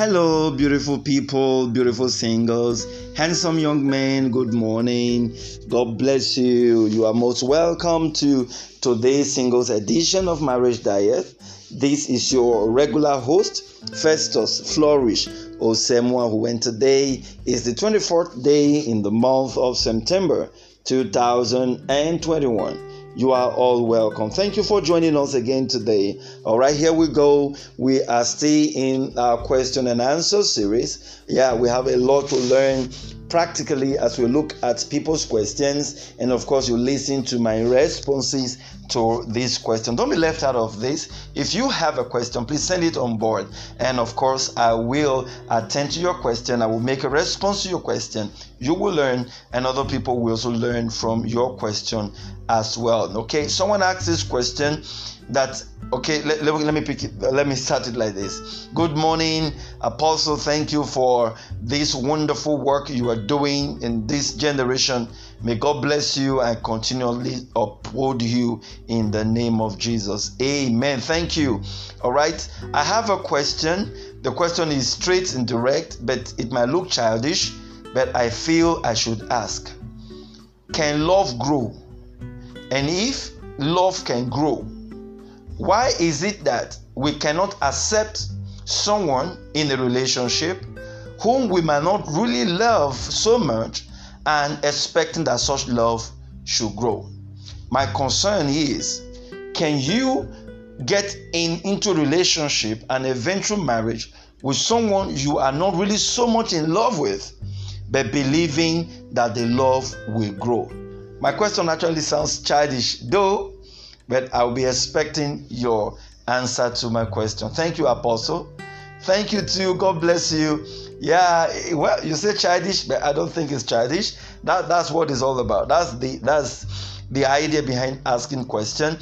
Hello, beautiful people, beautiful singles, handsome young men, good morning. God bless you. You are most welcome to today's singles edition of Marriage Diet. This is your regular host, Festus Flourish Osemwa, who and today is the 24th day in the month of September 2021. You are all welcome. Thank you for joining us again today. All right, here we go. We are still in our question and answer series. Yeah, we have a lot to learn practically as we look at people's questions. And of course, you listen to my responses to this question. Don't be left out of this. If you have a question, please send it on board. And of course, I will attend to your question. I will make a response to your question. You will learn, and other people will also learn from your question as well. Okay, someone asked this question that okay let, let, let, me pick it let me start it like this. Good morning apostle. Thank you for this wonderful work you are doing in this generation. May god bless you and continually uphold you in the name of jesus. Amen. Thank you. All right. I have a question. The question is straight and direct but it might look childish but i feel i should ask. Can love grow? And if love can grow why is it that we cannot accept someone in a relationship whom we might not really love so much and expecting that such love should grow? My concern is can you get in into relationship and eventual marriage with someone you are not really so much in love with but believing that the love will grow my question actually sounds childish though but I'll be expecting your answer to my question. Thank you, Apostle. Thank you to you. God bless you. Yeah, well, you say childish, but I don't think it's childish. That that's what it's all about. That's the that's the idea behind asking question.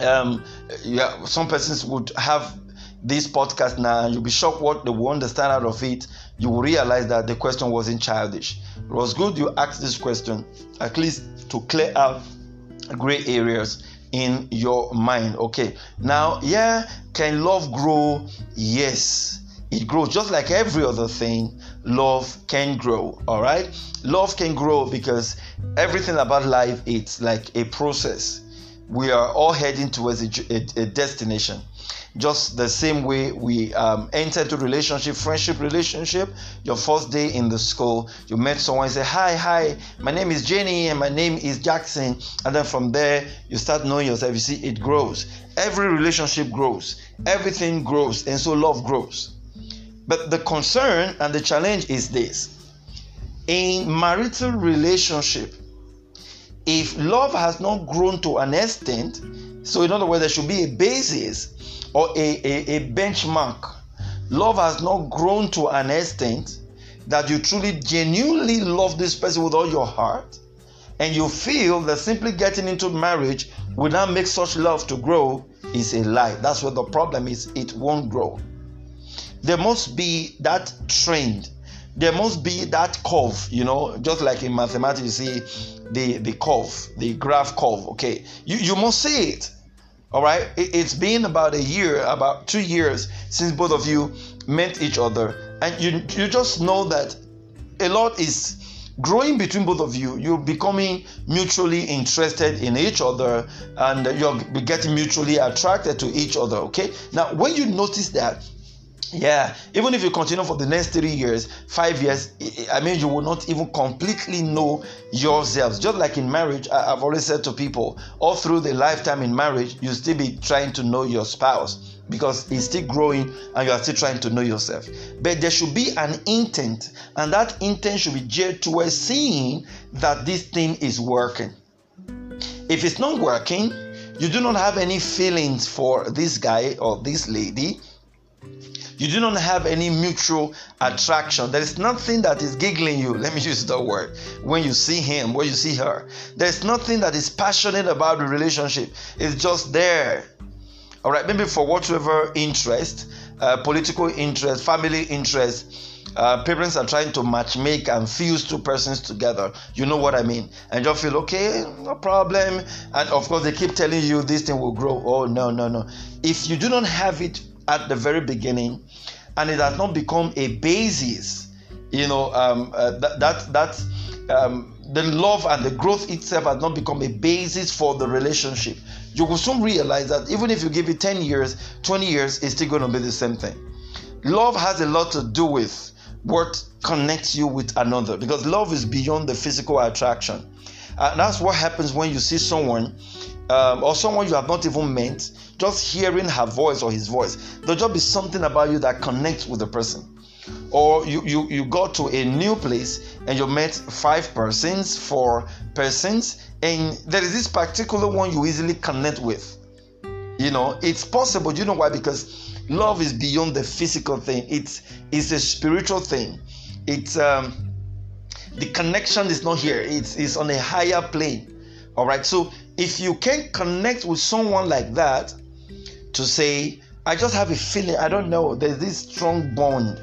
Um, yeah, some persons would have this podcast now, and you'll be shocked what they will understand out of it. You will realize that the question wasn't childish. It was good you asked this question, at least to clear up gray areas in your mind. Okay, now, yeah, can love grow? Yes, it grows just like every other thing. Love can grow, all right? Love can grow because everything about life it's like a process. We are all heading towards a, a, a destination just the same way we um, enter into relationship friendship relationship. Your first day in the school you met someone and say hi hi my name is jenny and my name is jackson. And then from there you start knowing yourself. You see it grows. Every relationship grows. Everything grows. And so love grows. But the concern and the challenge is this. In marital relationship if love has not grown to an extent so in other words there should be a basis or a, a, a benchmark. Love has not grown to an extent that you truly genuinely love this person with all your heart and you feel that simply getting into marriage will not make such love to grow is a lie. That's what the problem is. It won't grow. There must be that trend. There must be that curve, you know, just like in mathematics, you see the, the curve, the graph curve. Okay. You, you must see it. All right, it's been about a year, about two years since both of you met each other, and you you just know that a lot is growing between both of you. You're becoming mutually interested in each other, and you're getting mutually attracted to each other. Okay, now when you notice that yeah even if you continue for the next three years five years i mean you will not even completely know yourselves. Just like in marriage i've always said to people all through the lifetime in marriage you still be trying to know your spouse because it's still growing and you are still trying to know yourself. But there should be an intent and that intent should be geared towards seeing that this thing is working. If it's not working you do not have any feelings for this guy or this lady you do not have any mutual attraction. There is nothing that is giggling you. Let me use the word. When you see him, when you see her, there's nothing that is passionate about the relationship. It's just there. All right, maybe for whatever interest, uh, political interest, family interest. Uh, parents are trying to match make and fuse two persons together. You know what I mean? And you feel okay, no problem. And of course, they keep telling you this thing will grow. Oh, no, no, no. If you do not have it at the very beginning, and it has not become a basis, you know, um, uh, that that that um, the love and the growth itself has not become a basis for the relationship, you will soon realize that even if you give it 10 years, 20 years, it's still going to be the same thing. Love has a lot to do with what connects you with another because love is beyond the physical attraction. And that's what happens when you see someone um, or someone you have not even met, just hearing her voice or his voice. There'll just be something about you that connects with the person. Or you, you you go to a new place and you met five persons four persons and there is this particular one you easily connect with. You know it's possible you know why? Because love is beyond the physical thing. It's it's a spiritual thing. It's um the connection is not here. It's it's on a higher plane. All right so if you can connect with someone like that to say i just have a feeling i don't know there's this strong bond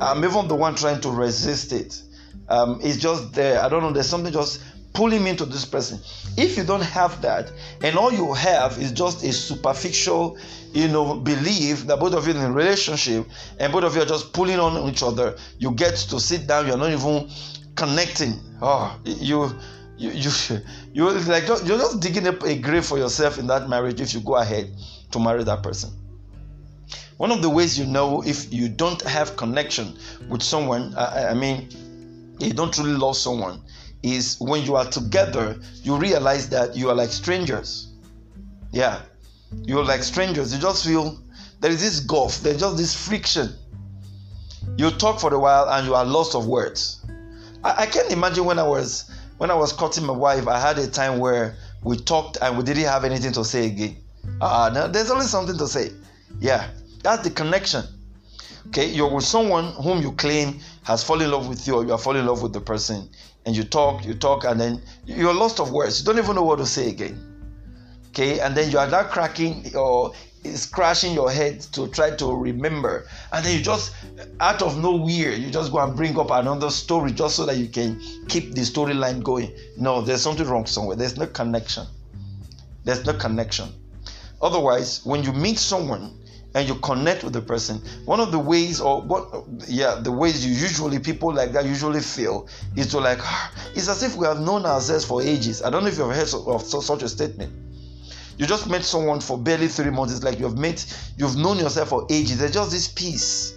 I'm even the one trying to resist it. Um, it's just there. I don't know. There's something just pulling me into this person. If you don't have that, and all you have is just a superficial, you know, belief that both of you in a relationship and both of you are just pulling on each other, you get to sit down. You're not even connecting. Oh, you. You, you, you like you're just digging up a grave for yourself in that marriage if you go ahead to marry that person. One of the ways you know if you don't have connection with someone, I, I mean, you don't really love someone, is when you are together, you realize that you are like strangers. Yeah, you're like strangers. You just feel there is this gulf, there's just this friction. You talk for a while and you are lost of words. I, I can't imagine when I was when I was courting my wife, I had a time where we talked and we didn't have anything to say again. Uh, there's always something to say. Yeah. That's the connection. Okay, you're with someone whom you claim has fallen in love with you, or you are falling in love with the person, and you talk, you talk, and then you're lost of words. You don't even know what to say again. Okay, and then you are not cracking or scratching your head to try to remember, and then you just out of nowhere you just go and bring up another story just so that you can keep the storyline going. No, there's something wrong somewhere. There's no connection. There's no connection. Otherwise, when you meet someone and you connect with the person one of the ways or what yeah the ways you usually people like that usually feel is to like it's as if we have known ourselves for ages i don't know if you've heard of such a statement you just met someone for barely three months. It's like you've met you've known yourself for ages. There's just this peace.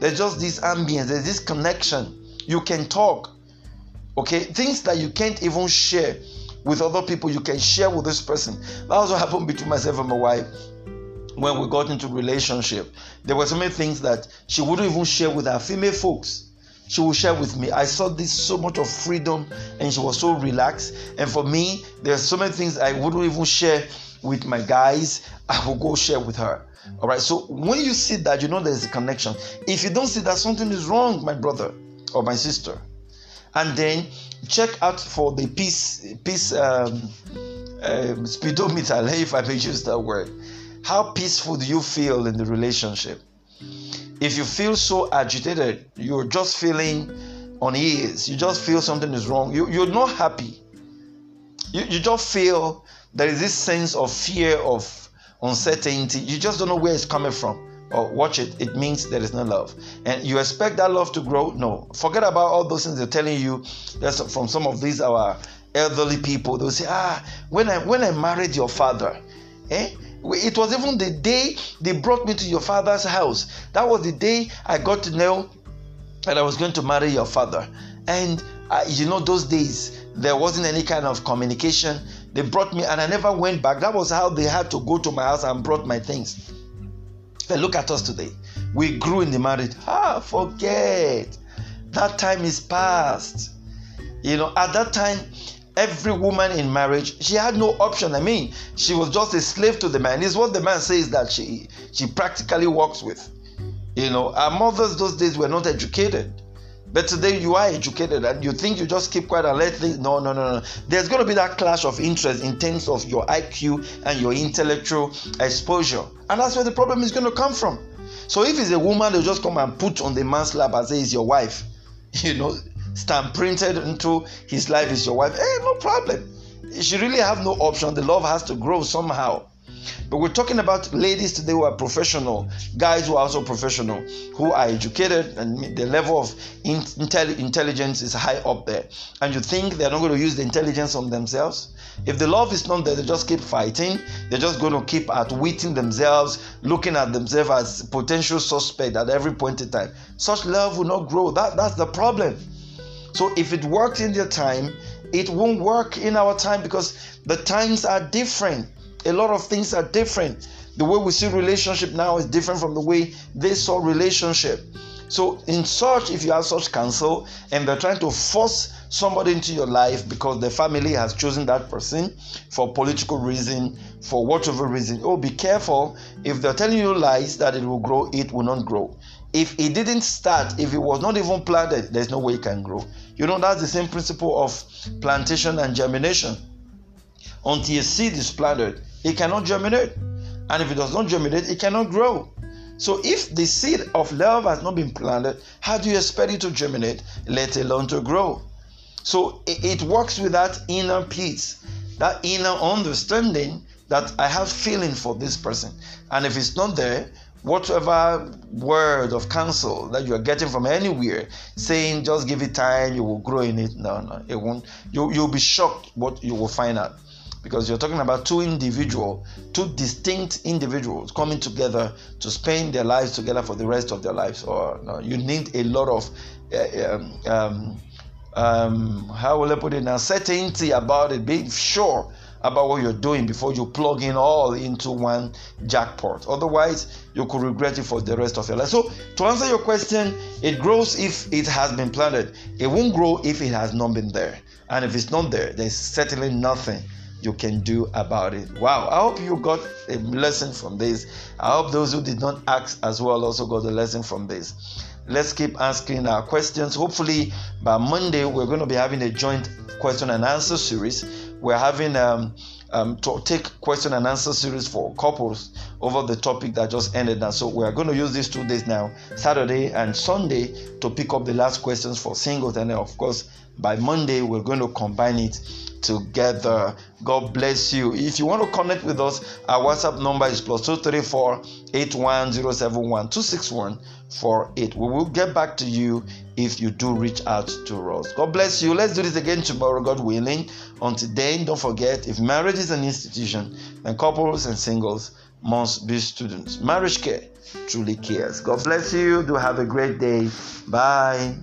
There's just this ambience. There's this connection. You can talk okay? Things that you can't even share with other people you can share with this person. That also happened between myself and my wife. When we got into relationship there were so many things that she wouldn't even share with her female folks. She would share with me. I saw this so much of freedom and she was so relaxed. And for me there's so many things i wouldn't even share with my guys i will go share with her. All right so when you see that you know there's a connection. If you don't see that something is wrong my brother or my sister and then check out for the peace peace um, um, speedometer if i may use that word. How peaceful do you feel in the relationship? If you feel so agitated, you're just feeling unease, you just feel something is wrong, you, you're not happy. You, you just feel there is this sense of fear, of uncertainty. You just don't know where it's coming from. Or watch it, it means there is no love. And you expect that love to grow? No. Forget about all those things they're telling you. That's from some of these our elderly people. They'll say, Ah, when I when I married your father, eh? It was even the day they brought me to your father's house. That was the day I got to know that I was going to marry your father. And uh, you know, those days there wasn't any kind of communication. They brought me, and I never went back. That was how they had to go to my house and brought my things. But look at us today. We grew in the marriage. Ah, forget. That time is past. You know, at that time, every woman in marriage she had no option i mean she was just a slave to the man is what the man says that she she practically works with you know our mothers those days were not educated but today you are educated and you think you just keep quiet and let things no no no no there's going to be that clash of interest in terms of your iq and your intellectual exposure and that's where the problem is going to come from so if it's a woman they'll just come and put on the man's lap and say it's your wife you know stamp printed into his life is your wife, hey, no problem. She really have no option. The love has to grow somehow. But we're talking about ladies today who are professional, guys who are also professional, who are educated, and the level of intel- intelligence is high up there. And you think they're not going to use the intelligence on themselves? If the love is not there, they just keep fighting. They're just going to keep outwitting themselves, looking at themselves as potential suspect at every point in time. Such love will not grow. That, that's the problem. So if it worked in their time, it won't work in our time because the times are different. A lot of things are different. The way we see relationship now is different from the way they saw relationship. So, in such, if you have such counsel and they're trying to force somebody into your life because the family has chosen that person for political reason, for whatever reason, oh, be careful. If they're telling you lies that it will grow, it will not grow. If it didn't start, if it was not even planted, there's no way it can grow. You know, that's the same principle of plantation and germination. Until a seed is planted, it cannot germinate. And if it does not germinate, it cannot grow. So if the seed of love has not been planted, how do you expect it to germinate, let alone to grow? So it, works with that inner peace, that inner understanding that I have feeling for this person. And if it's not there, whatever word of counsel that you are getting from anywhere saying just give it time you will grow in it no no it won't you, you'll be shocked what you will find out because you're talking about two individual two distinct individuals coming together to spend their lives together for the rest of their lives or no, you need a lot of uh, um, um, how will i put it now certainty about it being sure about what you're doing before you plug in all into one jackpot. Otherwise, you could regret it for the rest of your life. So, to answer your question, it grows if it has been planted, it won't grow if it has not been there. And if it's not there, there's certainly nothing you can do about it. Wow, I hope you got a lesson from this. I hope those who did not ask as well also got a lesson from this. Let's keep asking our questions. Hopefully, by Monday, we're going to be having a joint question and answer series we're having um, um, to take question and answer series for couples over the topic that just ended And So we are going to use these two days now, Saturday and Sunday, to pick up the last questions for singles. And then, of course, by Monday, we're going to combine it together. God bless you. If you want to connect with us, our WhatsApp number is plus 234 81071 261 48. We will get back to you if you do reach out to us. God bless you. Let's do this again tomorrow, God willing. Until then, don't forget if marriage is an institution, then couples and singles must be students. Marriage care truly cares. God bless you. Do have a great day. Bye.